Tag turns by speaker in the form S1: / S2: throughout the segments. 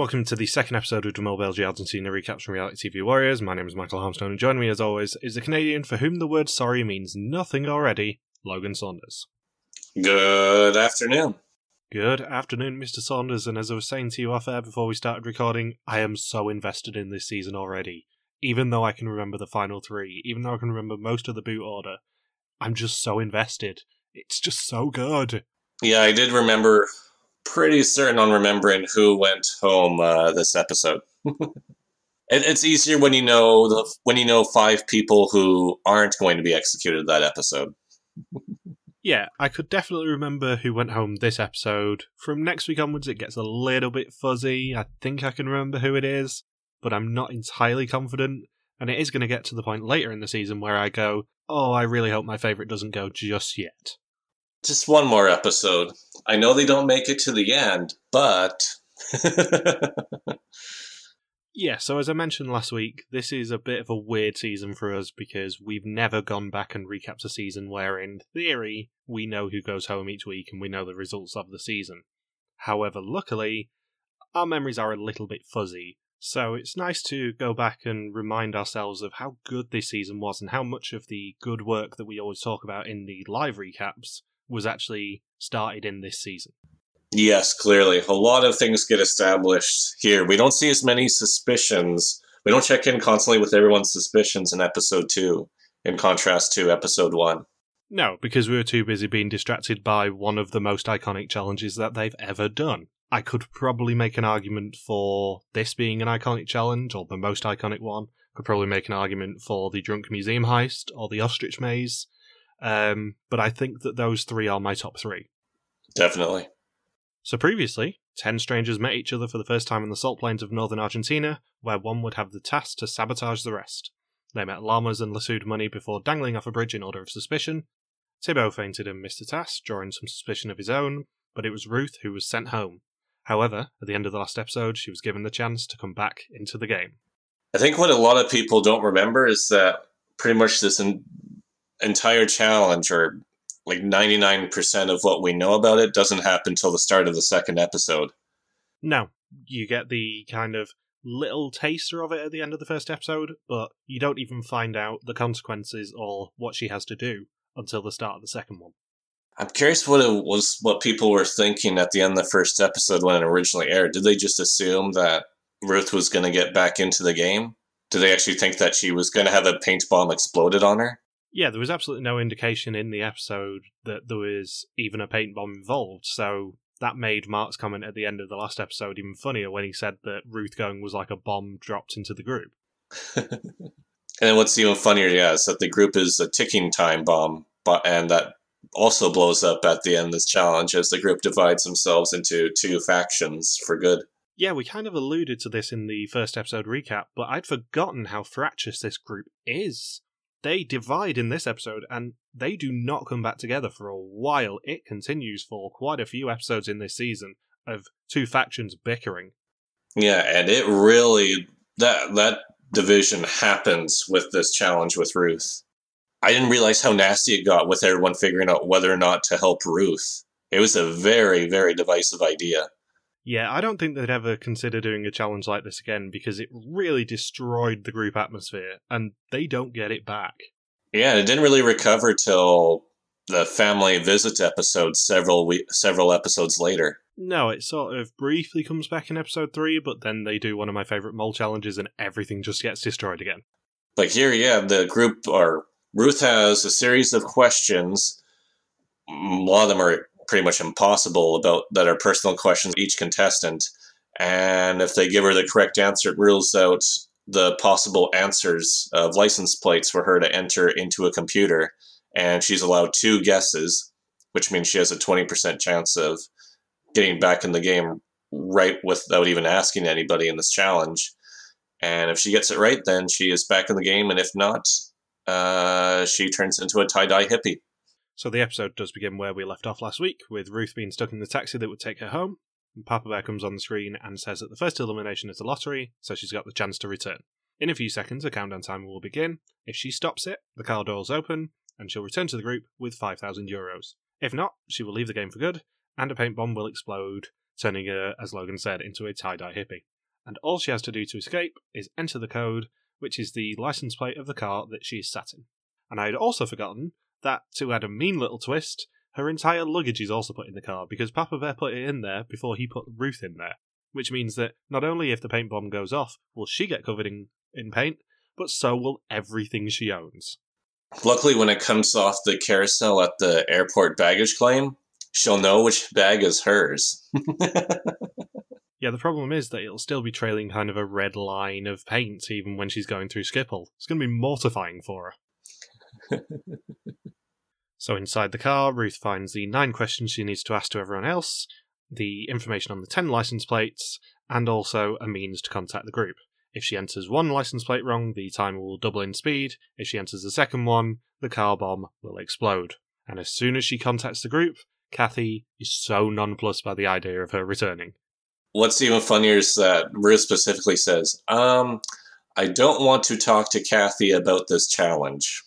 S1: Welcome to the second episode of De Mol België Argentina Recaps from Reality TV Warriors. My name is Michael Harmstone, and joining me as always is the Canadian for whom the word sorry means nothing already, Logan Saunders.
S2: Good afternoon.
S1: Good afternoon, Mr. Saunders, and as I was saying to you off air before we started recording, I am so invested in this season already. Even though I can remember the final three, even though I can remember most of the boot order, I'm just so invested. It's just so good.
S2: Yeah, I did remember, pretty certain on remembering who went home uh, this episode. it, it's easier when you know the when you know five people who aren't going to be executed that episode.
S1: Yeah, I could definitely remember who went home this episode. From next week onwards, it gets a little bit fuzzy. I think I can remember who it is, but I'm not entirely confident. And it is going to get to the point later in the season where I go, oh, I really hope my favourite doesn't go just yet.
S2: Just one more episode. I know they don't make it to the end, but.
S1: Yeah, so as I mentioned last week, this is a bit of a weird season for us because we've never gone back and recapped a season where, in theory, we know who goes home each week and we know the results of the season. However, luckily, our memories are a little bit fuzzy, so it's nice to go back and remind ourselves of how good this season was and how much of the good work that we always talk about in the live recaps was actually started in this season.
S2: Yes, clearly. A lot of things get established here. We don't see as many suspicions. We don't check in constantly with everyone's suspicions in episode two, in contrast to episode one.
S1: No, because we were too busy being distracted by one of the most iconic challenges that they've ever done. I could probably make an argument for this being an iconic challenge, or the most iconic one. Could probably make an argument for the Drunk Museum heist, or the Ostrich Maze. Um, but I think that those three are my top three.
S2: Definitely.
S1: So previously, ten strangers met each other for the first time in the salt plains of northern Argentina, where one would have the task to sabotage the rest. They met llamas and lassoed money before dangling off a bridge in order of suspicion. Thibaut fainted and missed a task, drawing some suspicion of his own, but it was Ruth who was sent home. However, at the end of the last episode, she was given the chance to come back into the game.
S2: I think what a lot of people don't remember is that pretty much this en- entire challenge, or like 99% of what we know about it doesn't happen until the start of the second episode.
S1: No, you get the kind of little taster of it at the end of the first episode, but you don't even find out the consequences or what she has to do until the start of the second one.
S2: I'm curious what it was, what people were thinking at the end of the first episode when it originally aired. Did they just assume that Ruth was going to get back into the game? Did they actually think that she was going to have a paint bomb exploded on her?
S1: Yeah, there was absolutely no indication in the episode that there was even a paint bomb involved, so that made Mark's comment at the end of the last episode even funnier when he said that Ruth going was like a bomb dropped into the group.
S2: and then what's even funnier, yeah, is that the group is a ticking time bomb, but and that also blows up at the end of this challenge as the group divides themselves into two factions for good.
S1: Yeah, we kind of alluded to this in the first episode recap, but I'd forgotten how fractious this group is they divide in this episode and they do not come back together for a while. It continues for quite a few episodes in this season of two factions bickering.
S2: Yeah, and it really that that division happens with this challenge with Ruth. I didn't realize how nasty it got with everyone figuring out whether or not to help Ruth. It was a very, very divisive idea.
S1: Yeah, I don't think they'd ever consider doing a challenge like this again because it really destroyed the group atmosphere, and they don't get it back.
S2: Yeah, it didn't really recover till the family visit episode several we- several episodes later.
S1: No, it sort of briefly comes back in episode three, but then they do one of my favorite mole challenges, and everything just gets destroyed again.
S2: But here, yeah, the group or Ruth has a series of questions. A lot of them are pretty much impossible about that are personal questions each contestant. And if they give her the correct answer, it rules out the possible answers of license plates for her to enter into a computer. And she's allowed two guesses, which means she has a 20% chance of getting back in the game right without even asking anybody in this challenge. And if she gets it right, then she is back in the game. And if not, uh, she turns into a tie dye hippie.
S1: So the episode does begin where we left off last week, with Ruth being stuck in the taxi that would take her home. And Papa Bear comes on the screen and says that the first elimination is a lottery, so she's got the chance to return. In a few seconds, a countdown timer will begin. If she stops it, the car doors open, and she'll return to the group with 5,000 euros. If not, she will leave the game for good, and a paint bomb will explode, turning her, as Logan said, into a tie dye hippie. And all she has to do to escape is enter the code, which is the license plate of the car that she is sat in. And I had also forgotten that, to add a mean little twist, her entire luggage is also put in the car because Papa Bear put it in there before he put Ruth in there. Which means that not only if the paint bomb goes off will she get covered in, in paint, but so will everything she owns.
S2: Luckily, when it comes off the carousel at the airport baggage claim, she'll know which bag is hers.
S1: yeah, the problem is that it'll still be trailing kind of a red line of paint even when she's going through Schiphol. It's going to be mortifying for her. So inside the car, Ruth finds the nine questions she needs to ask to everyone else, the information on the 10 license plates, and also a means to contact the group. If she enters one license plate wrong, the timer will double in speed. If she enters the second one, the car bomb will explode. And as soon as she contacts the group, Kathy is so nonplussed by the idea of her returning.
S2: What's even funnier is that Ruth specifically says, um, I don't want to talk to Kathy about this challenge.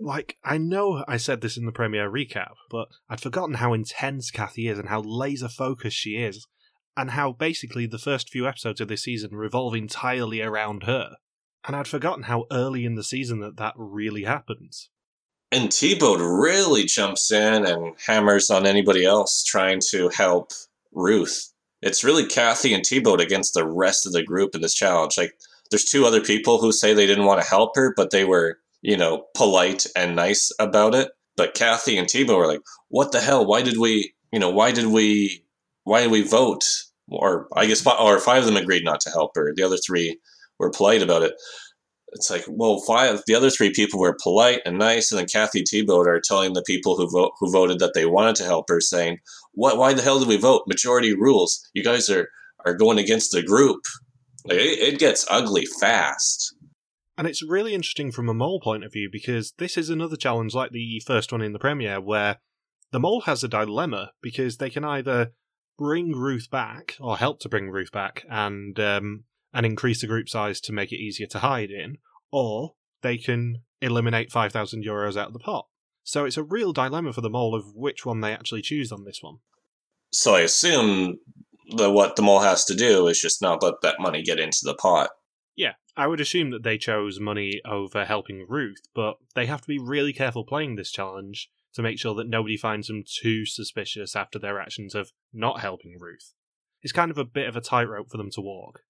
S1: Like, I know I said this in the premiere recap, but I'd forgotten how intense Kathy is and how laser focused she is and how basically the first few episodes of this season revolve entirely around her. And I'd forgotten how early in the season that that really happens.
S2: And T-Bone really jumps in and hammers on anybody else trying to help Ruth. It's really Kathy and T-Bone against the rest of the group in this challenge. Like, there's two other people who say they didn't want to help her, but they were, you know, polite and nice about it. But Kathy and T-Bone were like, what the hell? Why did we, you know, why did we why did we vote? Or I guess, or five of them agreed not to help her. The other three were polite about it. It's like, well, five. The other three people were polite and nice, and then Kathy T-Bone are telling the people who vote who voted that they wanted to help her, saying, "What? Why the hell did we vote? Majority rules. You guys are are going against the group." Like, it, it gets ugly fast.
S1: And it's really interesting from a mole point of view because this is another challenge like the first one in the premiere where the mole has a dilemma because they can either bring Ruth back, or help to bring Ruth back, and um, and increase the group size to make it easier to hide in, or they can eliminate five thousand euros out of the pot. So it's a real dilemma for the mole of which one they actually choose on this one.
S2: So I assume that what the mole has to do is just not let that money get into the pot.
S1: Yeah, I would assume that they chose money over helping Ruth, but they have to be really careful playing this challenge to make sure that nobody finds them too suspicious after their actions of not helping Ruth. It's kind of a bit of a tightrope for them to walk.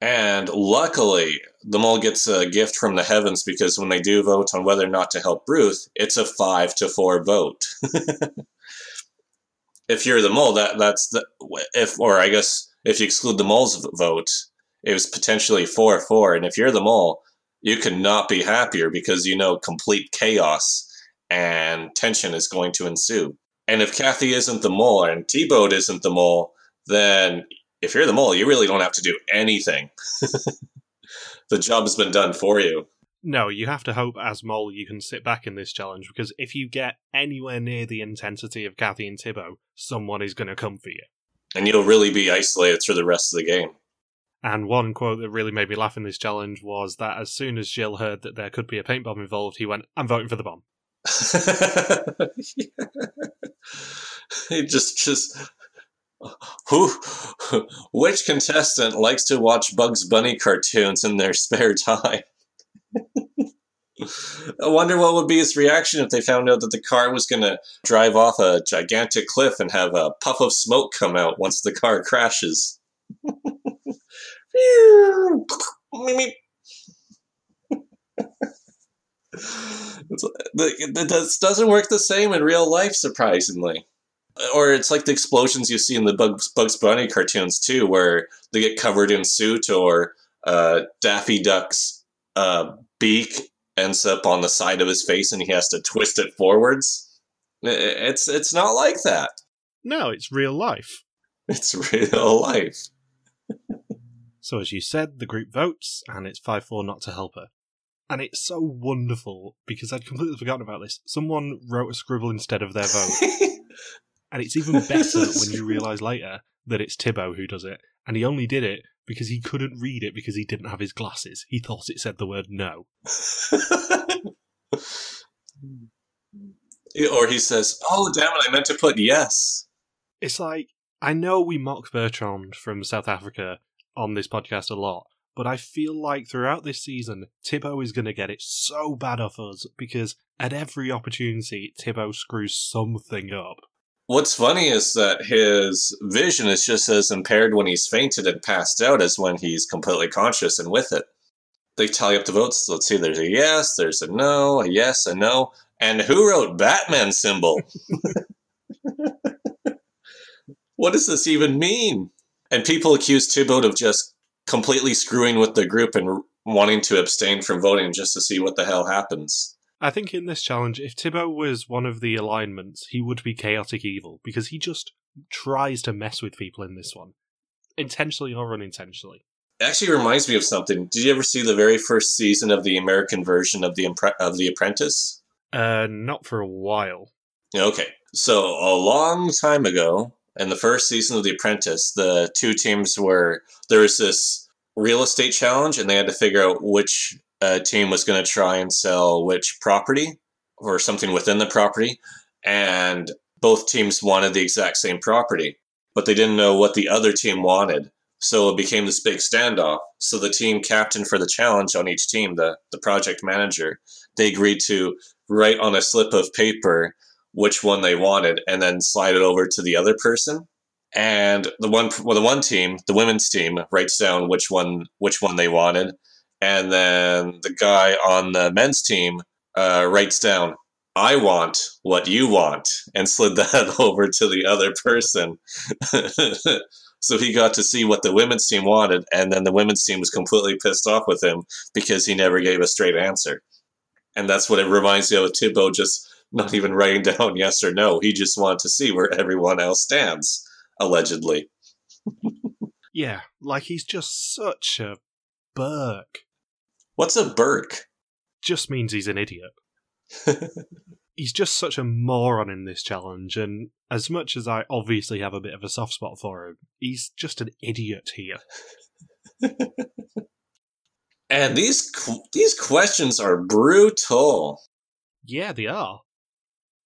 S2: And luckily, the mole gets a gift from the heavens because when they do vote on whether or not to help Ruth, it's a five to four vote. if you're the mole, that that's the if or I guess if you exclude the mole's vote, it was potentially four four. And if you're the mole, you could not be happier because you know complete chaos and tension is going to ensue. And if Kathy isn't the mole and T-Bone isn't the mole, then if you're the mole, you really don't have to do anything. the job has been done for you.
S1: No, you have to hope as mole you can sit back in this challenge because if you get anywhere near the intensity of Kathy and Thibaut, someone is going to come for you.
S2: And you'll really be isolated through the rest of the game.
S1: And one quote that really made me laugh in this challenge was that as soon as Gilles heard that there could be a paint bomb involved, he went, I'm voting for the bomb.
S2: he just just who which contestant likes to watch Bugs Bunny cartoons in their spare time? I wonder what would be his reaction if they found out that the car was going to drive off a gigantic cliff and have a puff of smoke come out once the car crashes. It doesn't work the same in real life, surprisingly. Or it's like the explosions you see in the Bugs, Bugs Bunny cartoons too, where they get covered in soot, or uh, Daffy Duck's uh, beak ends up on the side of his face, and he has to twist it forwards. It's it's not like that.
S1: No, it's real life.
S2: It's real life.
S1: so as you said, the group votes, and it's five four not to help her and it's so wonderful because I'd completely forgotten about this. Someone wrote a scribble instead of their vote, and it's even better when you realise later that it's Thibaut who does it, and he only did it because he couldn't read it because he didn't have his glasses. He thought it said the word no.
S2: or he says, "Oh, damn it! I meant to put yes."
S1: It's like I know we mock Bertrand from South Africa on this podcast a lot, but I feel like throughout this season, Thibaut is going to get it so bad off us because at every opportunity, Thibaut screws something up.
S2: What's funny is that his vision is just as impaired when he's fainted and passed out as when he's completely conscious and with it. They tally up the votes. Let's see, there's a yes, there's a no, a yes, a no. And who wrote Batman symbol? what does this even mean? And people accuse Thibaut of just completely screwing with the group and wanting to abstain from voting just to see what the hell happens.
S1: I think in this challenge, if Thibaut was one of the alignments, he would be chaotic evil because he just tries to mess with people in this one, intentionally or unintentionally.
S2: It actually reminds me of something. Did you ever see the very first season of the American version of the Impre- of the Apprentice?
S1: Uh, not for a while.
S2: Okay, so a long time ago, in the first season of The Apprentice, the two teams were there was this real estate challenge, and they had to figure out which uh, team was going to try and sell which property or something within the property, and both teams wanted the exact same property, but they didn't know what the other team wanted. So it became this big standoff. So the team captain for the challenge on each team, the, the project manager, they agreed to write on a slip of paper which one they wanted and then slide it over to the other person. And the one well, the one team, the women's team, writes down which one which one they wanted, and then the guy on the men's team uh, writes down I want what you want and slid that over to the other person. so he got to see what the women's team wanted, and then the women's team was completely pissed off with him because he never gave a straight answer. And that's what it reminds me of Thibaut just not even writing down yes or no. He just wanted to see where everyone else stands, allegedly.
S1: yeah, like he's just such a Burke.
S2: What's a Burke?
S1: Just means he's an idiot. he's just such a moron in this challenge, and as much as I obviously have a bit of a soft spot for him, he's just an idiot here.
S2: and these these questions are brutal.
S1: Yeah, they are.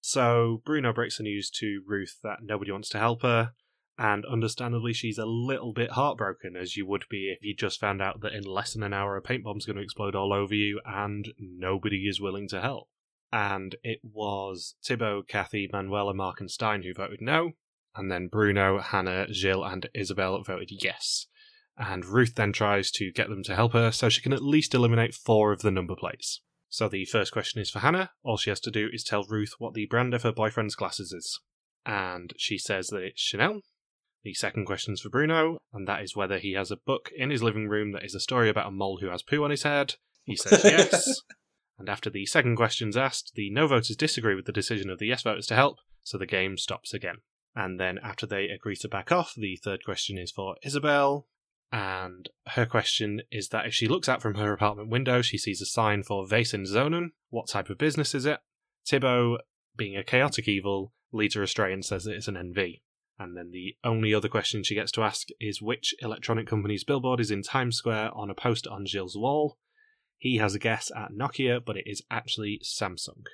S1: So Bruno breaks the news to Ruth that nobody wants to help her, and understandably, she's a little bit heartbroken, as you would be if you just found out that in less than an hour a paint bomb's going to explode all over you and nobody is willing to help. And it was Thibaut, Kathy, Manuela, Mark, and Stijn who voted no, and then Bruno, Hannah, Gilles, and Isabel voted yes. And Ruth then tries to get them to help her so she can at least eliminate four of the number plates. So the first question is for Hannah. All she has to do is tell Ruth what the brand of her boyfriend's glasses is. And she says that it's Chanel. The second question is for Bruno, and that is whether he has a book in his living room that is a story about a mole who has poo on his head. He says yes. and after the second question is asked, the no voters disagree with the decision of the yes voters to help, so the game stops again. And then after they agree to back off, the third question is for Isabel, and her question is that if she looks out from her apartment window, she sees a sign for Vasen Zonen. What type of business is it? Thibaut, being a chaotic evil, leads her astray and says that it's an NV. And then the only other question she gets to ask is which electronic company's billboard is in Times Square on a poster on Gilles' wall. He has a guess at Nokia, but it is actually Samsung.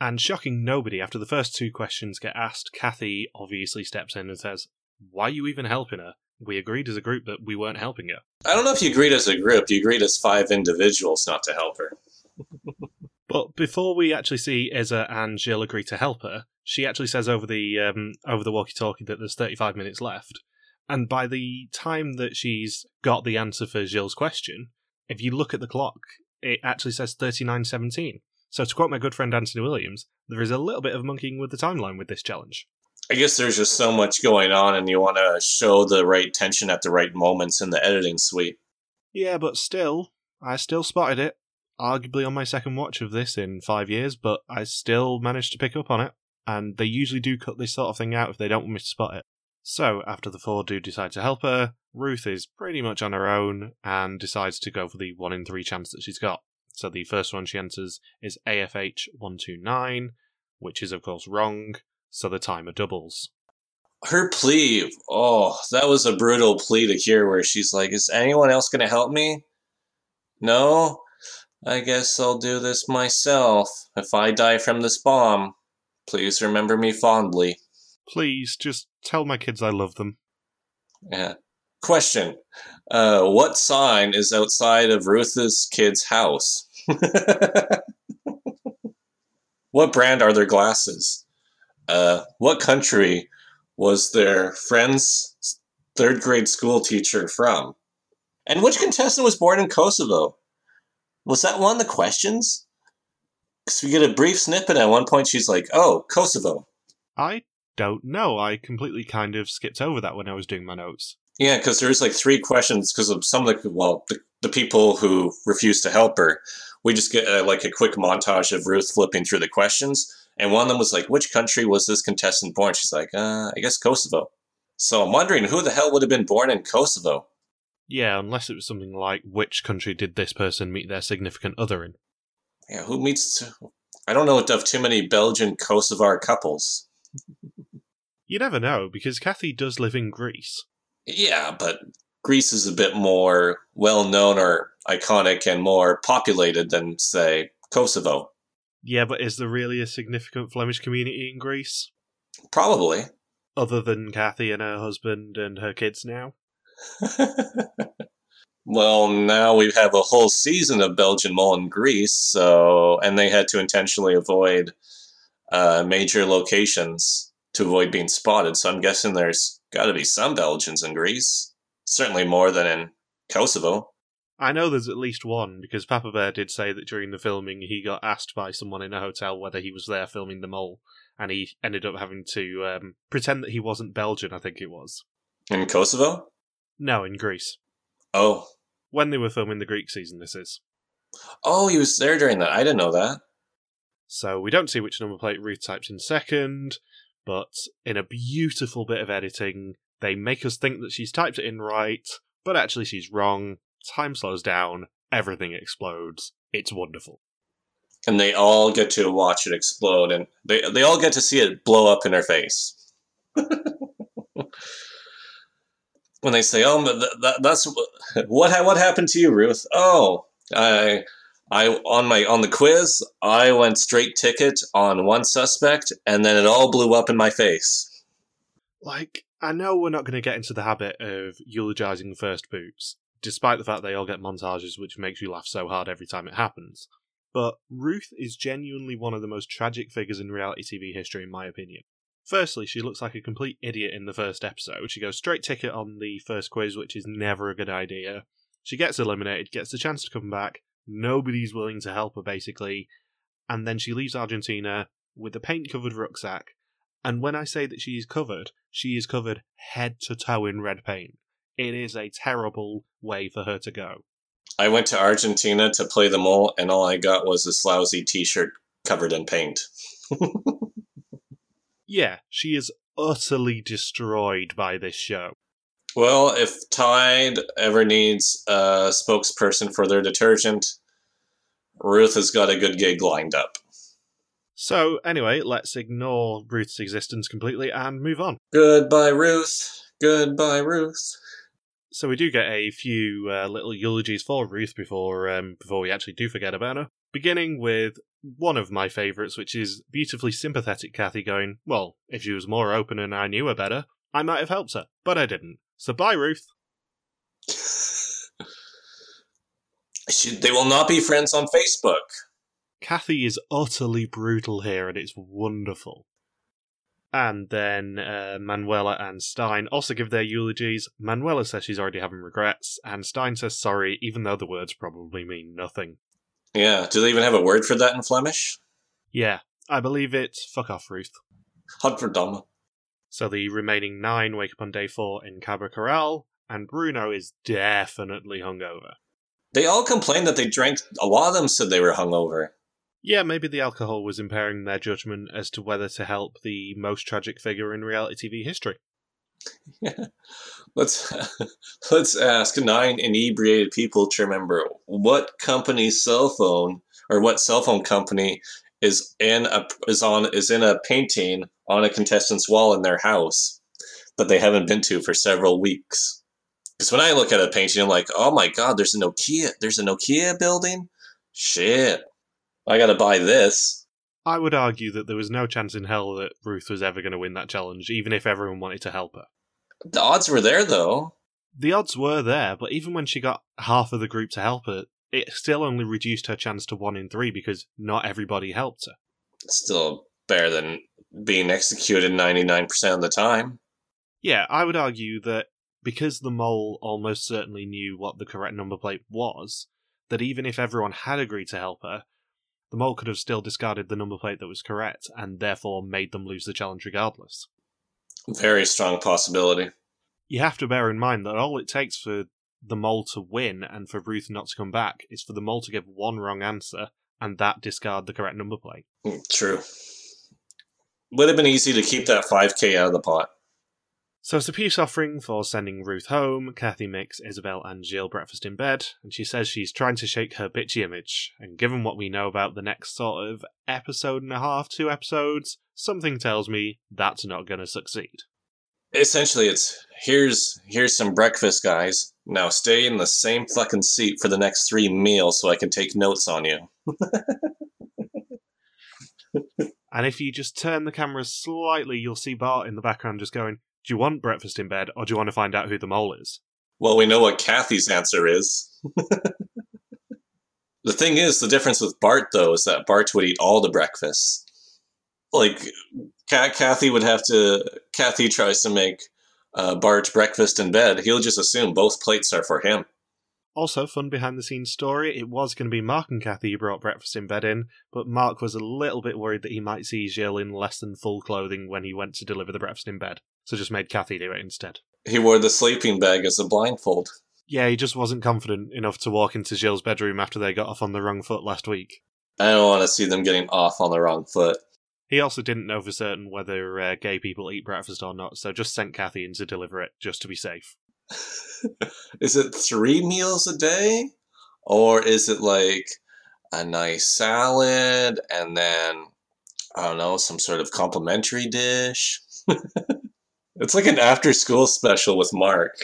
S1: And shocking nobody, after the first two questions get asked, Kathy obviously steps in and says, Why are you even helping her? we agreed as a group that we weren't helping her.
S2: I don't know if you agreed as a group. You agreed as five individuals not to help her.
S1: but before we actually see Isa and Gilles agree to help her, she actually says over the um, over the walkie-talkie that there's 35 minutes left. And by the time that she's got the answer for Gilles' question, if you look at the clock, it actually says 39.17. So to quote my good friend Anthony Williams, there is a little bit of monkeying with the timeline with this challenge.
S2: I guess there's just so much going on, and you want to show the right tension at the right moments in the editing suite.
S1: Yeah, but still, I still spotted it. Arguably on my second watch of this in five years, but I still managed to pick up on it. And they usually do cut this sort of thing out if they don't want me to spot it. So, after the four do decide to help her, Ruth is pretty much on her own and decides to go for the one in three chance that she's got. So, the first one she enters is AFH 129, which is, of course, wrong so the timer doubles.
S2: Her plea, oh, that was a brutal plea to hear where she's like, Is anyone else going to help me? No? I guess I'll do this myself. If I die from this bomb, please remember me fondly.
S1: Please, just tell my kids I love them.
S2: Yeah. Question: uh, What sign is outside of Ruth's kid's house? what brand are their glasses? Uh, what country was their friend's third grade school teacher from? And which contestant was born in Kosovo? Was that one of the questions? Because we get a brief snippet at one point. She's like, "Oh, Kosovo."
S1: I don't know. I completely kind of skipped over that when I was doing my notes.
S2: Yeah, because there's like three questions because of some of the well, the, the people who refuse to help her. We just get uh, like a quick montage of Ruth flipping through the questions, and one of them was like, "Which country was this contestant born?" She's like, uh, "I guess Kosovo." So I'm wondering who the hell would have been born in Kosovo.
S1: Yeah, unless it was something like which country did this person meet their significant other in?
S2: Yeah, who meets? I don't know of too many Belgian Kosovar couples.
S1: You never know because Kathy does live in Greece.
S2: Yeah, but Greece is a bit more well known or iconic and more populated than, say, Kosovo.
S1: Yeah, but is there really a significant Flemish community in Greece?
S2: Probably.
S1: Other than Kathy and her husband and her kids now?
S2: well, now we have a whole season of Belgian Mole in Greece, so and they had to intentionally avoid uh, major locations to avoid being spotted. So I'm guessing there's got to be some Belgians in Greece, certainly more than in Kosovo.
S1: I know there's at least one because Papa Bear did say that during the filming he got asked by someone in a hotel whether he was there filming the mole, and he ended up having to um, pretend that he wasn't Belgian. I think it was
S2: in Kosovo.
S1: No, in Greece.
S2: Oh,
S1: when they were filming the Greek season, this is.
S2: Oh, he was there during that. I didn't know that.
S1: So we don't see which number plate Ruth types in second, but in a beautiful bit of editing, they make us think that she's typed it in right, but actually she's wrong. Time slows down, everything explodes. It's wonderful.
S2: And they all get to watch it explode, and they they all get to see it blow up in her face. when they say, "Oh, that, that's what what happened to you, Ruth?" Oh, I I on my on the quiz, I went straight ticket on one suspect, and then it all blew up in my face.
S1: Like I know we're not going to get into the habit of eulogizing first boots, despite the fact they all get montages which makes you laugh so hard every time it happens. But Ruth is genuinely one of the most tragic figures in reality TV history, in my opinion. Firstly, she looks like a complete idiot in the first episode. She goes straight ticket on the first quiz, which is never a good idea. She gets eliminated, gets the chance to come back. Nobody's willing to help her, basically. And then she leaves Argentina with a paint covered rucksack. And when I say that she is covered, she is covered head to toe in red paint. It is a terrible way for her to go.
S2: I went to Argentina to play the mole, and all I got was this lousy t shirt covered in paint.
S1: yeah, she is utterly destroyed by this show.
S2: Well, if Tide ever needs a spokesperson for their detergent, Ruth has got a good gig lined up.
S1: So, anyway, let's ignore Ruth's existence completely and move on.
S2: Goodbye, Ruth. Goodbye, Ruth.
S1: So we do get a few uh, little eulogies for Ruth before um, before we actually do forget about her. Beginning with one of my favourites, which is beautifully sympathetic Kathy going, Well, if she was more open and I knew her better, I might have helped her, but I didn't. So bye, Ruth.
S2: she, they will not be friends on Facebook.
S1: Kathy is utterly brutal here, and it's wonderful. And then uh, Manuela and Stijn also give their eulogies. Manuela says she's already having regrets, and Stijn says sorry, even though the words probably mean nothing.
S2: Yeah, do they even have a word for that in Flemish?
S1: Yeah, I believe it's fuck off, Ruth.
S2: Godverdomme.
S1: So the remaining nine wake up on day four in Cabra Corral, and Bruno is definitely hungover.
S2: They all complained that they drank. A lot of them said they were hungover.
S1: Yeah, maybe the alcohol was impairing their judgment as to whether to help the most tragic figure in reality TV history.
S2: Yeah. Let's let's ask nine inebriated people to remember what company's cell phone or what cell phone company is in a is on is in a painting on a contestant's wall in their house that they haven't been to for several weeks. Because when I look at a painting, I'm like, oh my god, there's a Nokia, there's a Nokia building. Shit, I gotta buy this.
S1: I would argue that there was no chance in hell that Ruth was ever going to win that challenge, even if everyone wanted to help her.
S2: The odds were there, though.
S1: The odds were there, but even when she got half of the group to help her, it still only reduced her chance to one in three because not everybody helped her.
S2: Still better than being executed 99% of the time.
S1: Yeah, I would argue that because the mole almost certainly knew what the correct number plate was, that even if everyone had agreed to help her, the mole could have still discarded the number plate that was correct and therefore made them lose the challenge regardless.
S2: Very strong possibility.
S1: You have to bear in mind that all it takes for the mole to win and for Ruth not to come back is for the mole to give one wrong answer and that discard the correct number plate.
S2: Mm, True. Would have been easy to keep that 5k out of the pot.
S1: So, as a peace offering for sending Ruth home, Kathy makes Isabel and Gilles breakfast in bed, and she says she's trying to shake her bitchy image. And given what we know about the next sort of episode and a half, two episodes, something tells me that's not going to succeed.
S2: Essentially, it's here's here's some breakfast, guys. Now stay in the same fucking seat for the next three meals so I can take notes on you.
S1: And if you just turn the camera slightly, you'll see Bart in the background just going, Do you want breakfast in bed, or do you want to find out who the mole is?
S2: Well, we know what Kathy's answer is. the thing is, the difference with Bart, though, is that Bart would eat all the breakfasts. Like, Kathy would have to. Kathy tries to make uh, Bart breakfast in bed. He'll just assume both plates are for him.
S1: Also, fun behind the scenes story, it was going to be Mark and Kathy who brought breakfast in bed in, but Mark was a little bit worried that he might see Gilles in less than full clothing when he went to deliver the breakfast in bed, so just made Kathy do it instead.
S2: He wore the sleeping bag as a blindfold.
S1: Yeah, he just wasn't confident enough to walk into Gilles' bedroom after they got off on the wrong foot last week.
S2: I don't want to see them getting off on the wrong foot.
S1: He also didn't know for certain whether uh, gay people eat breakfast or not, so just sent Kathy in to deliver it, just to be safe.
S2: is it three meals a day? Or is it like a nice salad and then, I don't know, some sort of complimentary dish? it's like an after school special with Mark.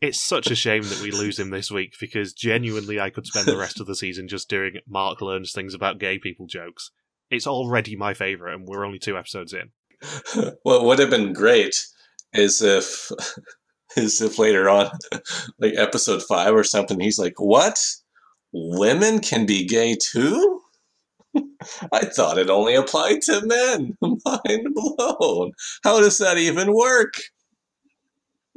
S1: It's such a shame that we lose him this week because genuinely I could spend the rest of the season just doing Mark learns things about gay people jokes. It's already my favourite, and we're only two episodes in.
S2: what would have been great is if is if later on like episode five or something he's like what women can be gay too i thought it only applied to men. Mind blown. How does that even work?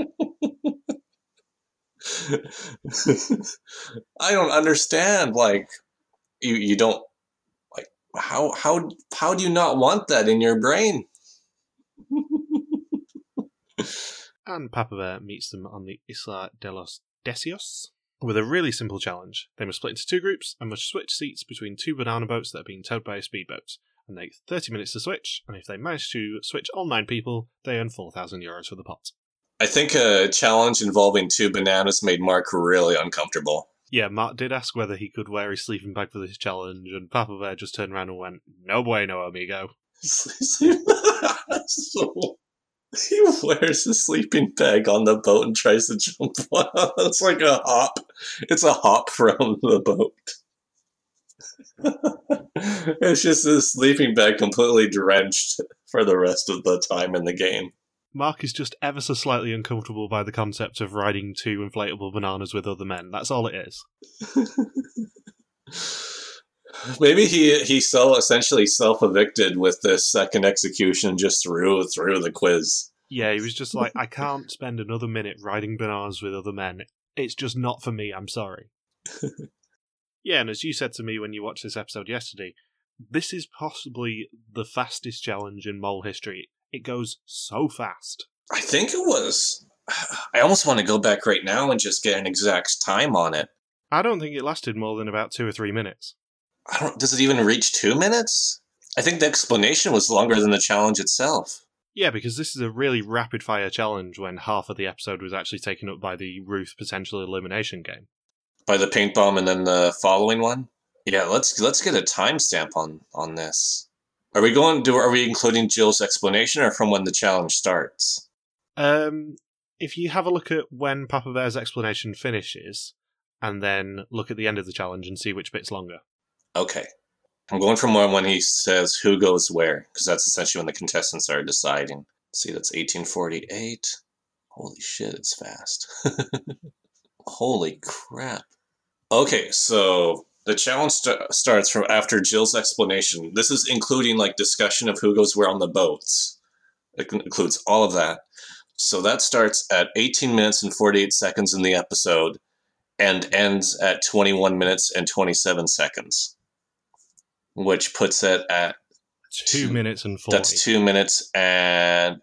S2: I don't understand like you you don't like how how how do you not want that in your brain?
S1: And Papa Bear meets them on the Isla de los Deseos with a really simple challenge. They must split into two groups and must switch seats between two banana boats that are being towed by a speedboat. And they 30 minutes to switch, and if they manage to switch all nine people, they earn 4,000 euros for the pot.
S2: I think a challenge involving two bananas made Mark really uncomfortable.
S1: Yeah, Mark did ask whether he could wear his sleeping bag for this challenge, and Papa Bear just turned around and went, No bueno, amigo.
S2: so he wears a sleeping bag on the boat and tries to jump. It's like a hop. It's a hop from the boat. it's just a sleeping bag completely drenched for the rest of the time in the game.
S1: Mark is just ever so slightly uncomfortable by the concept of riding two inflatable bananas with other men. That's all it is.
S2: Maybe he he so essentially self evicted with this second execution just through through the quiz.
S1: Yeah, he was just like, I can't spend another minute riding bananas with other men. It's just not for me, I'm sorry. yeah, and as you said to me when you watched this episode yesterday, this is possibly the fastest challenge in mole history. It goes so fast.
S2: I think it was. I almost want to go back right now and just get an exact time on it.
S1: I don't think it lasted more than about two or three minutes.
S2: I don't. Does it even reach two minutes? I think the explanation was longer than the challenge itself.
S1: Yeah, because this is a really rapid fire challenge when half of the episode was actually taken up by the Ruth potential elimination game.
S2: By the paint bomb and then the following one. Yeah, let's let's get a timestamp on on this. Are we going to? Are we including Gilles' explanation or from when the challenge starts?
S1: Um, if you have a look at when Papa Bear's explanation finishes, and then look at the end of the challenge and see which bit's longer.
S2: Okay. I'm going from one when he says who goes where, because that's essentially when the contestants are deciding. See, that's 1848. Holy shit, it's fast. Holy crap. Okay, so the challenge st- starts from after Gilles' explanation. This is including like discussion of who goes where on the boats. It includes all of that. So that starts at 18 minutes and 48 seconds in the episode and ends at 21 minutes and 27 seconds, which puts it at
S1: two, two minutes and 40.
S2: That's two minutes and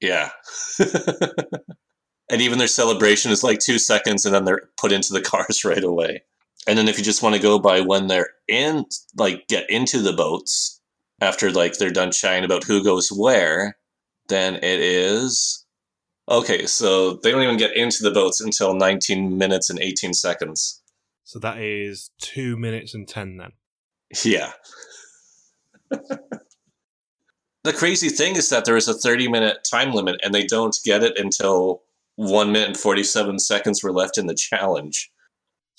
S2: yeah. and even their celebration is like two seconds and then they're put into the cars right away. And then if you just want to go by when they're in, like get into the boats after like they're done chatting about who goes where, then it is okay. So they don't even get into the boats until 19 minutes and 18 seconds.
S1: So that is two minutes and 10 then.
S2: Yeah. the crazy thing is that there is a 30 minute time limit and they don't get it until 1 minute and 47 seconds were left in the challenge.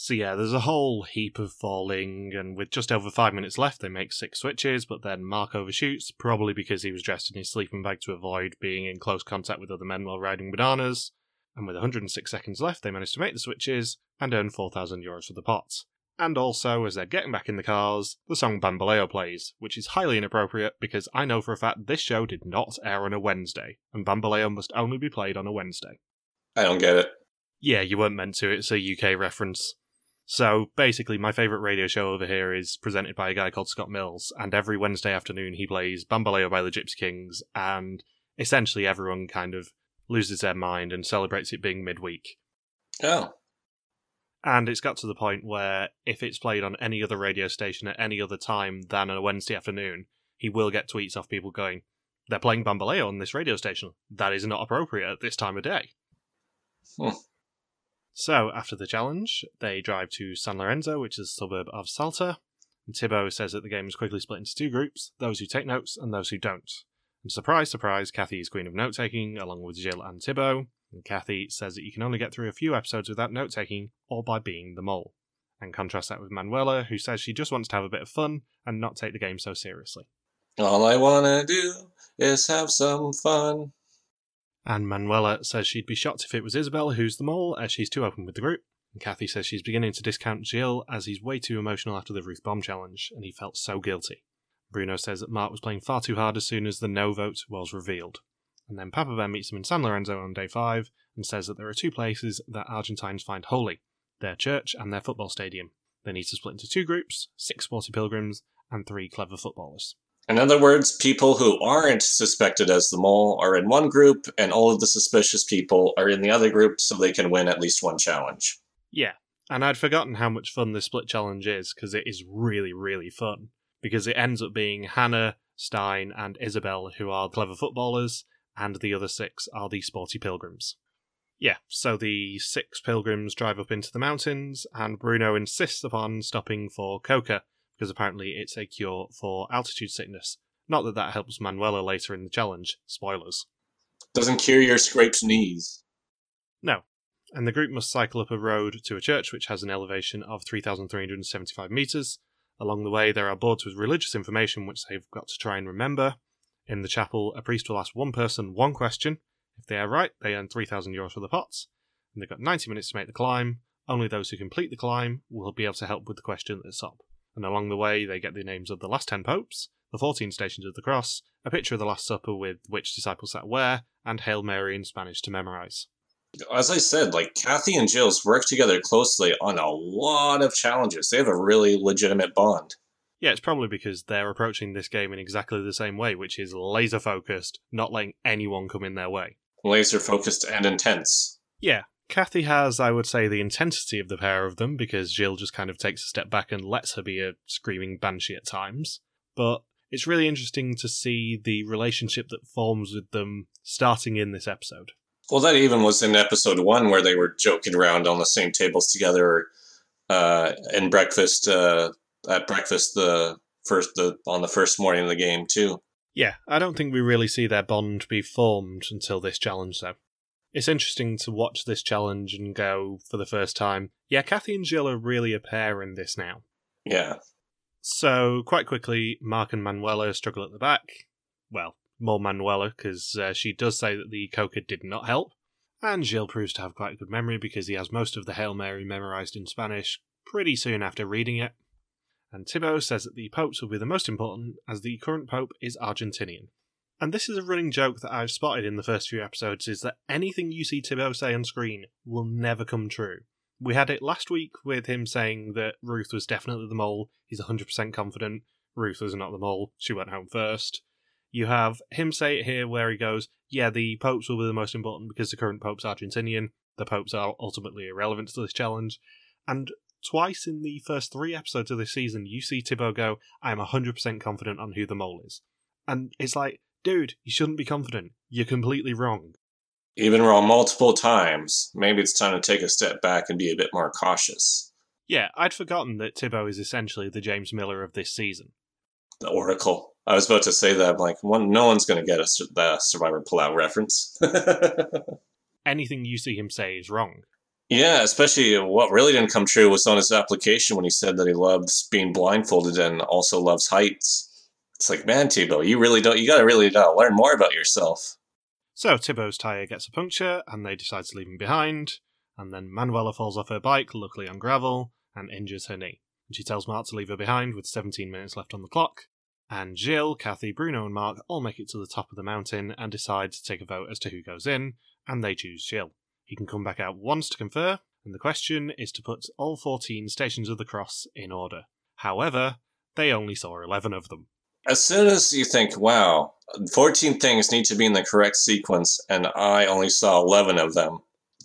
S1: So yeah, there's a whole heap of falling, and with just over five minutes left, they make six switches, but then Mark overshoots, probably because he was dressed in his sleeping bag to avoid being in close contact with other men while riding bananas. And with 106 seconds left, they manage to make the switches and earn 4,000 euros for the pots. And also, as they're getting back in the cars, the song Bamboleo plays, which is highly inappropriate because I know for a fact this show did not air on a Wednesday, and Bamboleo must only be played on a Wednesday.
S2: I don't get it.
S1: Yeah, you weren't meant to, it's a UK reference. So basically, my favourite radio show over here is presented by a guy called Scott Mills, and every Wednesday afternoon he plays Bamboleo by the Gypsy Kings, and essentially everyone kind of loses their mind and celebrates it being midweek.
S2: Oh.
S1: And it's got to the point where if it's played on any other radio station at any other time than a Wednesday afternoon, he will get tweets off people going, They're playing Bamboleo on this radio station. That is not appropriate at this time of day.
S2: Hmm.
S1: So, after the challenge, they drive to San Lorenzo, which is a suburb of Salta. And Thibaut says that the game is quickly split into two groups those who take notes and those who don't. And surprise, surprise, Kathy is queen of note taking, along with Gilles and Thibaut. And Kathy says that you can only get through a few episodes without note taking or by being the mole. And contrast that with Manuela, who says she just wants to have a bit of fun and not take the game so seriously.
S2: All I wanna do is have some fun.
S1: And Manuela says she'd be shocked if it was Isabel who's the mole, as she's too open with the group. And Kathy says she's beginning to discount Gilles as he's way too emotional after the Ruth Bomb challenge, and he felt so guilty. Bruno says that Mark was playing far too hard as soon as the no vote was revealed. And then Papa Bear meets him in San Lorenzo on day five and says that there are two places that Argentines find holy their church and their football stadium. They need to split into two groups six sporty pilgrims and three clever footballers.
S2: In other words, people who aren't suspected as the mole are in one group, and all of the suspicious people are in the other group so they can win at least one challenge.
S1: Yeah, and I'd forgotten how much fun this split challenge is because it is really, really fun. Because it ends up being Hannah, Stijn, and Isabel who are clever footballers, and the other six are the sporty pilgrims. Yeah, so the six pilgrims drive up into the mountains, and Bruno insists upon stopping for coca, because apparently it's a cure for altitude sickness. Not that that helps Manuela later in the challenge. Spoilers.
S2: Doesn't cure your scraped knees.
S1: No. And the group must cycle up a road to a church which has an elevation of 3,375 metres. Along the way, there are boards with religious information which they've got to try and remember. In the chapel, a priest will ask one person one question. If they are right, they earn 3,000 euros for the pots. And they've got 90 minutes to make the climb. Only those who complete the climb will be able to help with the question at the top and along the way they get the names of the last ten popes, the fourteen stations of the cross, a picture of the Last Supper with which disciples sat where, and Hail Mary in Spanish to memorize.
S2: As I said, like Kathy and Gilles' work together closely on a lot of challenges. They have a really legitimate bond.
S1: Yeah, it's probably because they're approaching this game in exactly the same way, which is laser focused, not letting anyone come in their way.
S2: Laser focused and intense.
S1: Yeah, Kathy has, I would say, the intensity of the pair of them because Gilles just kind of takes a step back and lets her be a screaming banshee at times. But it's really interesting to see the relationship that forms with them starting in this episode.
S2: Well, that even was in episode one where they were joking around on the same tables together uh, in breakfast uh, at breakfast the first the on the first morning of the game too.
S1: Yeah, I don't think we really see their bond be formed until this challenge, though it's interesting to watch this challenge and go for the first time. Yeah, Kathy and Gilles are really a pair in this now.
S2: Yeah.
S1: So, quite quickly, Mark and Manuela struggle at the back. Well, more Manuela, because uh, she does say that the coca did not help. And Gilles proves to have quite a good memory because he has most of the Hail Mary memorized in Spanish pretty soon after reading it. And Thibaut says that the popes will be the most important, as the current pope is Argentinian. And this is a running joke that I've spotted in the first few episodes is that anything you see Thibaut say on screen will never come true. We had it last week with him saying that Ruth was definitely the mole. He's 100% confident. Ruth was not the mole. She went home first. You have him say it here where he goes, Yeah, the popes will be the most important because the current pope's Argentinian. The popes are ultimately irrelevant to this challenge. And twice in the first three episodes of this season, you see Thibaut go, I am 100% confident on who the mole is. And it's like, dude, you shouldn't be confident. You're completely wrong.
S2: You've wrong multiple times. Maybe it's time to take a step back and be a bit more cautious.
S1: Yeah, I'd forgotten that Thibaut is essentially the James Miller of this season.
S2: The Oracle. I was about to say that. I'm like, one, no one's going to get a, the Survivor pullout reference.
S1: Anything you see him say is wrong.
S2: Yeah, especially what really didn't come true was on his application when he said that he loves being blindfolded and also loves heights. It's like, man, Thibaut, you really don't. You got to really uh, learn more about yourself.
S1: So Thibaut's tyre gets a puncture, and they decide to leave him behind. And then Manuela falls off her bike, luckily on gravel, and injures her knee. And she tells Mark to leave her behind with 17 minutes left on the clock. And Gilles, Kathy, Bruno, and Mark all make it to the top of the mountain and decide to take a vote as to who goes in, and they choose Gilles. He can come back out once to confer, and the question is to put all 14 Stations of the Cross in order. However, they only saw 11 of them.
S2: As soon as you think, wow, 14 things need to be in the correct sequence, and I only saw 11 of them,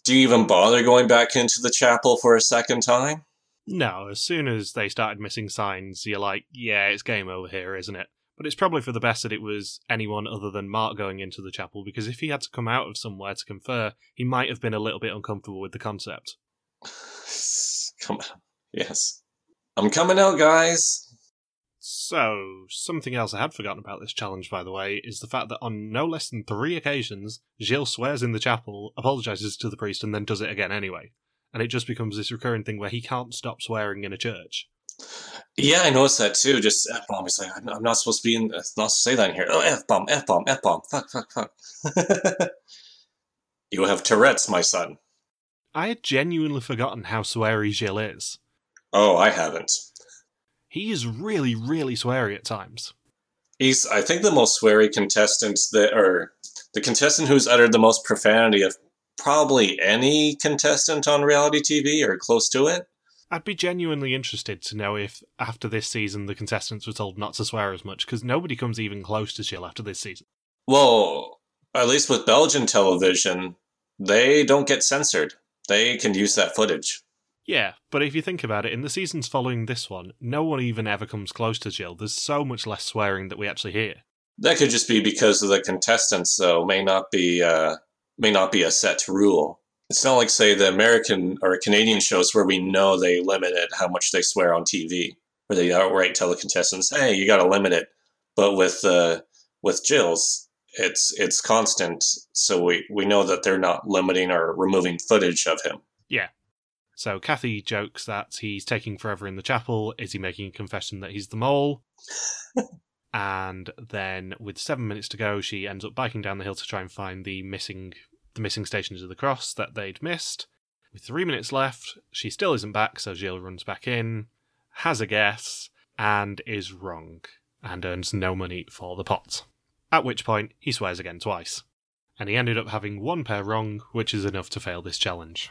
S2: do you even bother going back into the chapel for a second time?
S1: No, as soon as they started missing signs, you're like, yeah, it's game over here, isn't it? But it's probably for the best that it was anyone other than Mark going into the chapel, because if he had to come out of somewhere to confer, he might have been a little bit uncomfortable with the concept.
S2: Come on. Yes. I'm coming out, guys.
S1: So, something else I had forgotten about this challenge, by the way, is the fact that on no less than three occasions, Gilles swears in the chapel, apologizes to the priest, and then does it again anyway. And it just becomes this recurring thing where he can't stop swearing in a church.
S2: Yeah, I noticed that too. Just F bomb. He's like, I'm not supposed to be in, uh, not to say that in here. Oh, F bomb, F bomb, F bomb. Fuck, fuck, fuck. you have Tourette's, my son.
S1: I had genuinely forgotten how sweary Gilles is.
S2: Oh, I haven't.
S1: He is really, really sweary at times.
S2: He's, I think, the most sweary contestant that, or the contestant who's uttered the most profanity of probably any contestant on reality TV or close to it.
S1: I'd be genuinely interested to know if, after this season, the contestants were told not to swear as much, because nobody comes even close to Gilles after this season.
S2: Well, at least with Belgian television, they don't get censored. They can use that footage.
S1: Yeah, but if you think about it, in the seasons following this one, no one even ever comes close to Gilles. There's so much less swearing that we actually hear.
S2: That could just be because of the contestants, though. May not be uh, may not be a set rule. It's not like, say, the American or Canadian shows where we know they limited how much they swear on TV, where they outright tell the contestants, "Hey, you got to limit it." But with uh, with Gilles, it's it's constant, so we we know that they're not limiting or removing footage of him.
S1: Yeah, so Kathy jokes that he's taking forever in the chapel. Is he making a confession that he's the mole? and then, with seven minutes to go, she ends up biking down the hill to try and find the missing the missing stations of the cross that they'd missed. With three minutes left, she still isn't back, so Gilles runs back in, has a guess, and is wrong, and earns no money for the pot. At which point, he swears again twice. And he ended up having one pair wrong, which is enough to fail this challenge.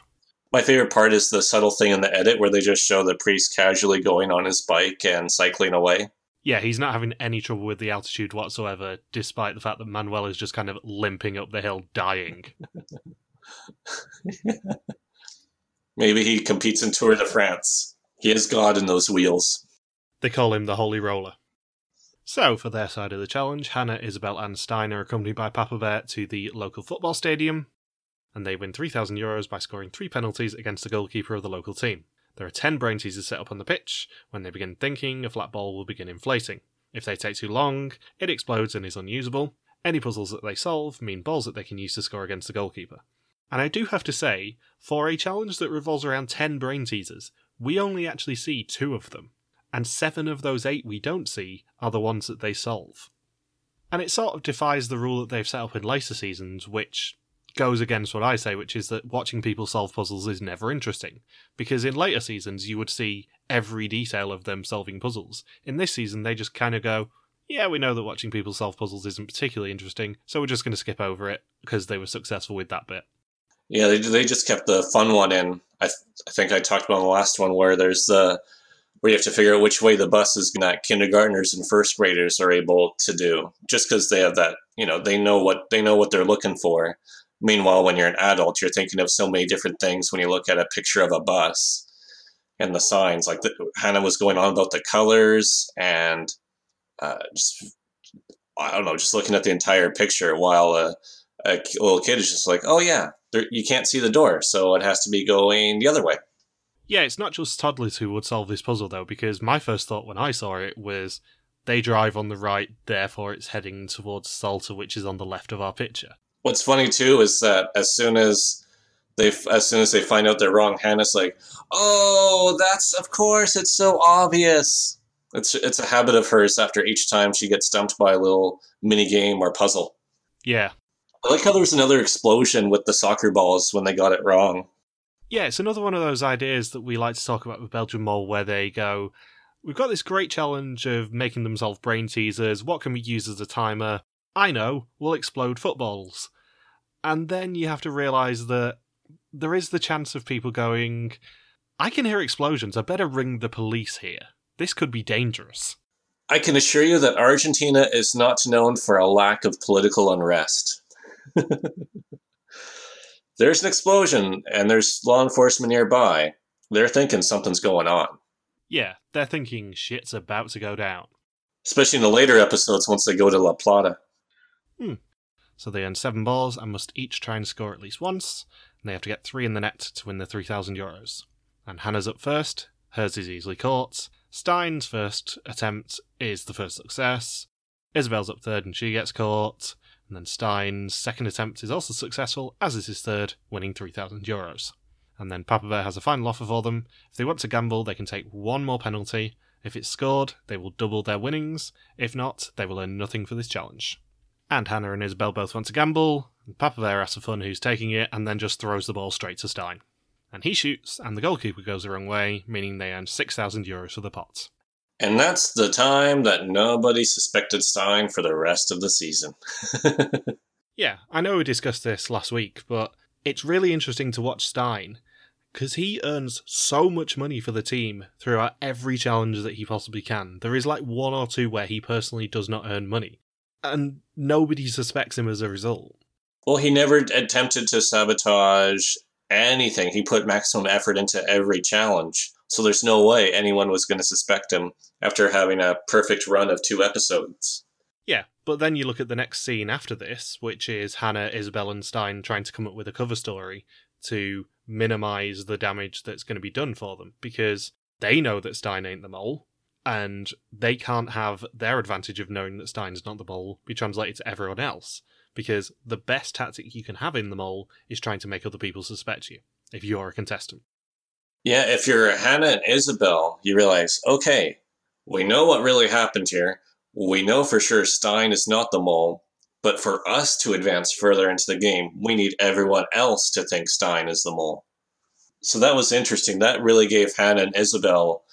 S2: My favorite part is the subtle thing in the edit where they just show the priest casually going on his bike and cycling away.
S1: Yeah, he's not having any trouble with the altitude whatsoever, despite the fact that Manuel is just kind of limping up the hill, dying.
S2: Maybe he competes in Tour de France. He is God in those wheels.
S1: They call him the Holy Roller. So, for their side of the challenge, Hannah, Isabel, and Stijn are accompanied by Papa Bear to the local football stadium, and they win 3,000 euros by scoring three penalties against the goalkeeper of the local team. There are 10 brain teasers set up on the pitch. When they begin thinking, a flat ball will begin inflating. If they take too long, it explodes and is unusable. Any puzzles that they solve mean balls that they can use to score against the goalkeeper. And I do have to say, for a challenge that revolves around 10 brain teasers, we only actually see two of them. and seven of those eight we don't see are the ones that they solve. And it sort of defies the rule that they've set up in later seasons, which goes against what I say, which is that watching people solve puzzles is never interesting. Because in later seasons, you would see every detail of them solving puzzles. In this season, they just kind of go, yeah, we know that watching people solve puzzles isn't particularly interesting, so we're just going to skip over it because they were successful with that bit.
S2: Yeah, they, they just kept the fun one in. I, th- I think I talked about the last one where there's the where you have to figure out which way the bus is that kindergartners and first graders are able to do just because they have that you know they know what they know what they're looking for meanwhile when you're an adult you're thinking of so many different things when you look at a picture of a bus and the signs like the, hannah was going on about the colors and uh, just i don't know just looking at the entire picture while a, a little kid is just like oh yeah there, you can't see the door so it has to be going the other way
S1: yeah, it's not just toddlers who would solve this puzzle though, because my first thought when I saw it was they drive on the right, therefore it's heading towards Salta, which is on the left of our picture.
S2: What's funny too is that as soon as they as soon as they find out they're wrong, Hannah's like, "Oh, that's of course, it's so obvious." It's it's a habit of hers after each time she gets stumped by a little mini game or puzzle.
S1: Yeah.
S2: I like how there was another explosion with the soccer balls when they got it wrong
S1: yeah, it's another one of those ideas that we like to talk about with Belgian Mole, where they go, "We've got this great challenge of making them solve brain teasers. What can we use as a timer? I know, we'll explode footballs." And then you have to realise that there is the chance of people going, "I can hear explosions. I better ring the police here. This could be dangerous."
S2: I can assure you that Argentina is not known for a lack of political unrest. there's an explosion and there's law enforcement nearby. They're thinking something's going on.
S1: Yeah, they're thinking shit's about to go down.
S2: Especially in the later episodes once they go to La Plata.
S1: Hmm. So they earn seven balls and must each try and score at least once, and they have to get three in the net to win the 3,000 euros. And Hannah's up first, hers is easily caught. Stijn's first attempt is the first success. Isabel's up third and she gets caught. And then Stijn's second attempt is also successful, as is his third, winning 3,000 euros. And then Papa Bear has a final offer for them. If they want to gamble, they can take one more penalty. If it's scored, they will double their winnings. If not, they will earn nothing for this challenge. And Hannah and Isabel both want to gamble, and Papa Bear asks for fun who's taking it, and then just throws the ball straight to Stijn. And he shoots, and the goalkeeper goes the wrong way, meaning they earn 6,000 euros for the pot.
S2: And that's the time that nobody suspected Stijn for the rest of the season.
S1: yeah, I know we discussed this last week, but it's really interesting to watch Stijn because he earns so much money for the team throughout every challenge that he possibly can. There is like one or two where he personally does not earn money, and nobody suspects him as a result.
S2: Well, he never attempted to sabotage anything. He put maximum effort into every challenge. So there's no way anyone was going to suspect him after having a perfect run of two episodes.
S1: Yeah, but then you look at the next scene after this, which is Hannah, Isabel, and Stijn trying to come up with a cover story to minimize the damage that's going to be done for them because they know that Stijn ain't the mole, and they can't have their advantage of knowing that Stijn's not the mole be translated to everyone else because the best tactic you can have in the mole is trying to make other people suspect you if you're a contestant.
S2: Yeah, if you're Hannah and Isabel, you realize, okay, we know what really happened here. We know for sure Stijn is not the mole, but for us to advance further into the game, we need everyone else to think Stijn is the mole. So that was interesting. That really gave Hannah and Isabel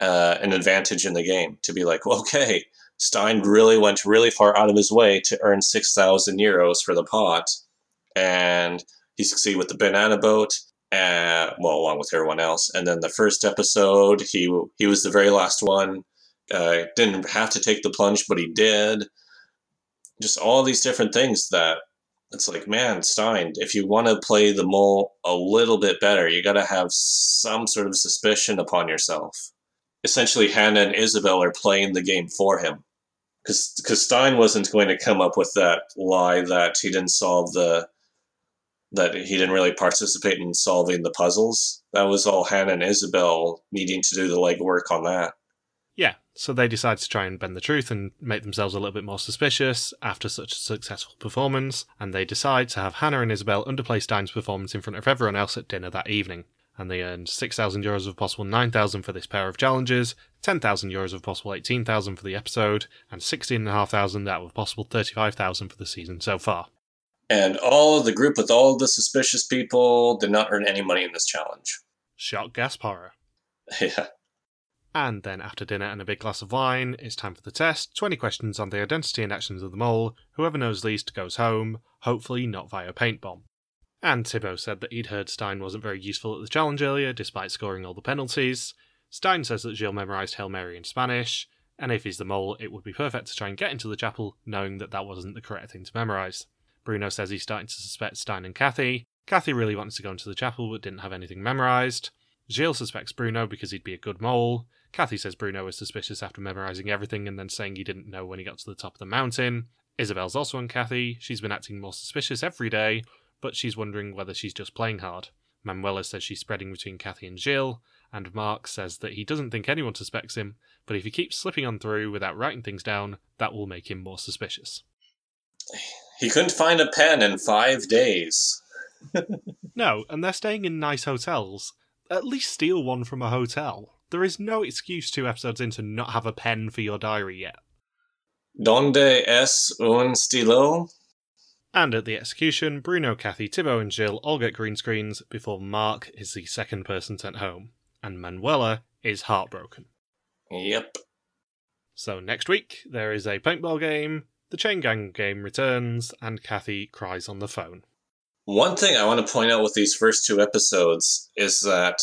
S2: uh, an advantage in the game to be like, okay, Stijn really went really far out of his way to earn 6,000 euros for the pot, and he succeeded with the banana boat uh, well, along with everyone else. And then the first episode, he he was the very last one. Uh, didn't have to take the plunge, but he did. Just all these different things that it's like, man, Stijn, if you want to play the mole a little bit better, you got to have some sort of suspicion upon yourself. Essentially, Hannah and Isabel are playing the game for him. Because Stijn wasn't going to come up with that lie that he didn't solve the that he didn't really participate in solving the puzzles. That was all Hannah and Isabel needing to do the legwork on that.
S1: Yeah, so they decide to try and bend the truth and make themselves a little bit more suspicious after such a successful performance, and they decide to have Hannah and Isabel underplay Stijn's performance in front of everyone else at dinner that evening. And they earned 6,000 euros of possible 9,000 for this pair of challenges, 10,000 euros of possible 18,000 for the episode, and 16,500 out of possible 35,000 for the season so far.
S2: And all of the group with all the suspicious people did not earn any money in this challenge.
S1: Shock gasp.
S2: Yeah.
S1: And then after dinner and a big glass of wine, it's time for the test. 20 questions on the identity and actions of the mole. Whoever knows least goes home, hopefully not via paint bomb. And Thibaut said that he'd heard Stijn wasn't very useful at the challenge earlier, despite scoring all the penalties. Stijn says that Gilles memorised Hail Mary in Spanish, and if he's the mole, it would be perfect to try and get into the chapel, knowing that that wasn't the correct thing to memorise. Bruno says he's starting to suspect Stijn and Kathy. Kathy really wants to go into the chapel but didn't have anything memorised. Gilles suspects Bruno because he'd be a good mole. Kathy says Bruno was suspicious after memorising everything and then saying he didn't know when he got to the top of the mountain. Isabel's also on Kathy. She's been acting more suspicious every day, but she's wondering whether she's just playing hard. Manuela says she's spreading between Kathy and Gilles, and Mark says that he doesn't think anyone suspects him, but if he keeps slipping on through without writing things down, that will make him more suspicious.
S2: He couldn't find a pen in five days.
S1: no, and they're staying in nice hotels. At least steal one from a hotel. There is no excuse two episodes in to not have a pen for your diary yet.
S2: Donde es un stilo?
S1: And at the execution, Bruno, Kathy, Thibaut, and Gilles all get green screens before Mark is the second person sent home, and Manuela is heartbroken.
S2: Yep.
S1: So next week, there is a paintball game, the Chain Gang game returns, and Kathy cries on the phone.
S2: One thing I want to point out with these first two episodes is that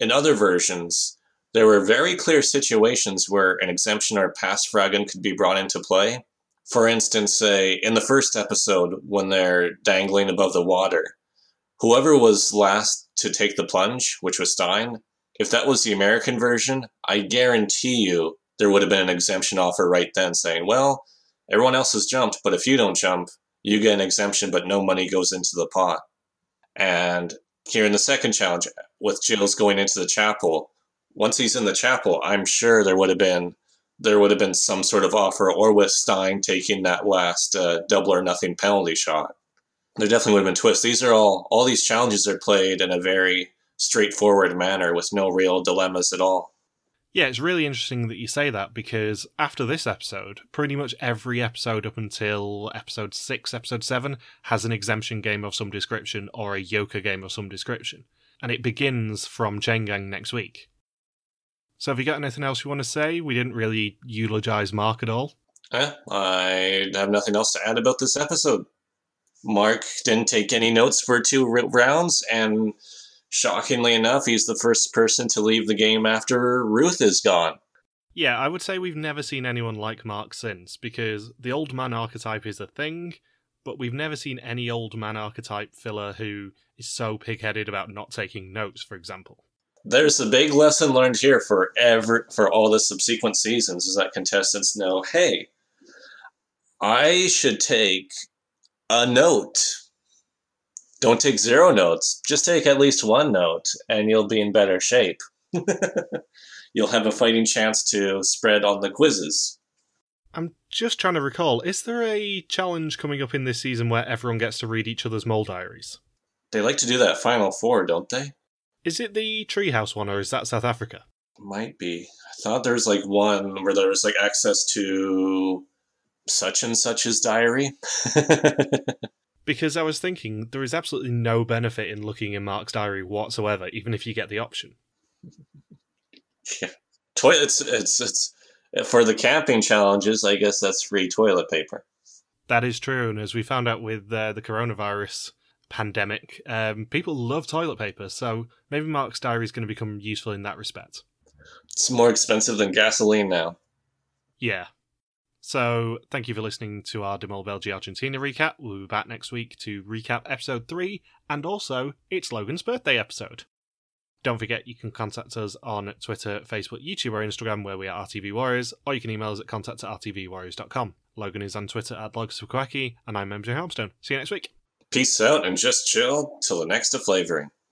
S2: in other versions, there were very clear situations where an exemption or pass fragging could be brought into play for instance, say in the first episode when they're dangling above the water, whoever was last to take the plunge, which was Stijn, if that was the American version, I guarantee you there would have been an exemption offer right then saying, well, everyone else has jumped, but if you don't jump, you get an exemption, but no money goes into the pot. And here in the second challenge, with Gilles going into the chapel, once he's in the chapel, I'm sure there would have been there would have been some sort of offer, or with Stijn taking that last uh, double or nothing penalty shot. There definitely would have been twists. These are all all these challenges are played in a very straightforward manner with no real dilemmas at all.
S1: Yeah, it's really interesting that you say that because after this episode, pretty much every episode up until episode 6, episode 7 has an exemption game of some description or a Yoka game of some description. And it begins from Chain Gang next week. So, have you got anything else you want to say? We didn't really eulogize Mark at all.
S2: Eh, I have nothing else to add about this episode. Mark didn't take any notes for two rounds, and shockingly enough, he's the first person to leave the game after Ruth is gone.
S1: Yeah, I would say we've never seen anyone like Mark since, because the old man archetype is a thing, but we've never seen any old man archetype filler who is so pig headed about not taking notes, for example
S2: there's a big lesson learned here for ever for all the subsequent seasons is that contestants know, hey, I should take a note. Don't take zero notes. Just take at least one note, and you'll be in better shape. you'll have a fighting chance to spread on the quizzes.
S1: I'm just trying to recall. Is there a challenge coming up in this season where everyone gets to read each other's mole diaries?
S2: They like to do that Final Four, don't they?
S1: Is it the Treehouse one, or is that South Africa?
S2: Might be. I thought there's like one where there was like access to such and such's diary.
S1: because I was thinking there is absolutely no benefit in looking in Mark's diary whatsoever, even if you get the option.
S2: Yeah, toilets. It's it's for the camping challenges. I guess that's free toilet paper.
S1: That is true, and as we found out with uh, the coronavirus, pandemic, um, people love toilet paper, so maybe Mark's diary is going to become useful in that respect.
S2: It's more expensive than gasoline now.
S1: Yeah. So, thank you for listening to our De Mol België Argentina recap. We'll be back next week to recap episode 3, and also it's Logan's birthday episode. Don't forget you can contact us on Twitter, Facebook, YouTube, or Instagram where we are RTV Warriors, or you can email us at contact at rtvwarriors.com. Logan is on Twitter at Logus and I'm MJ Harmstone. See you next week.
S2: Peace out and just chill till the next deflavoring.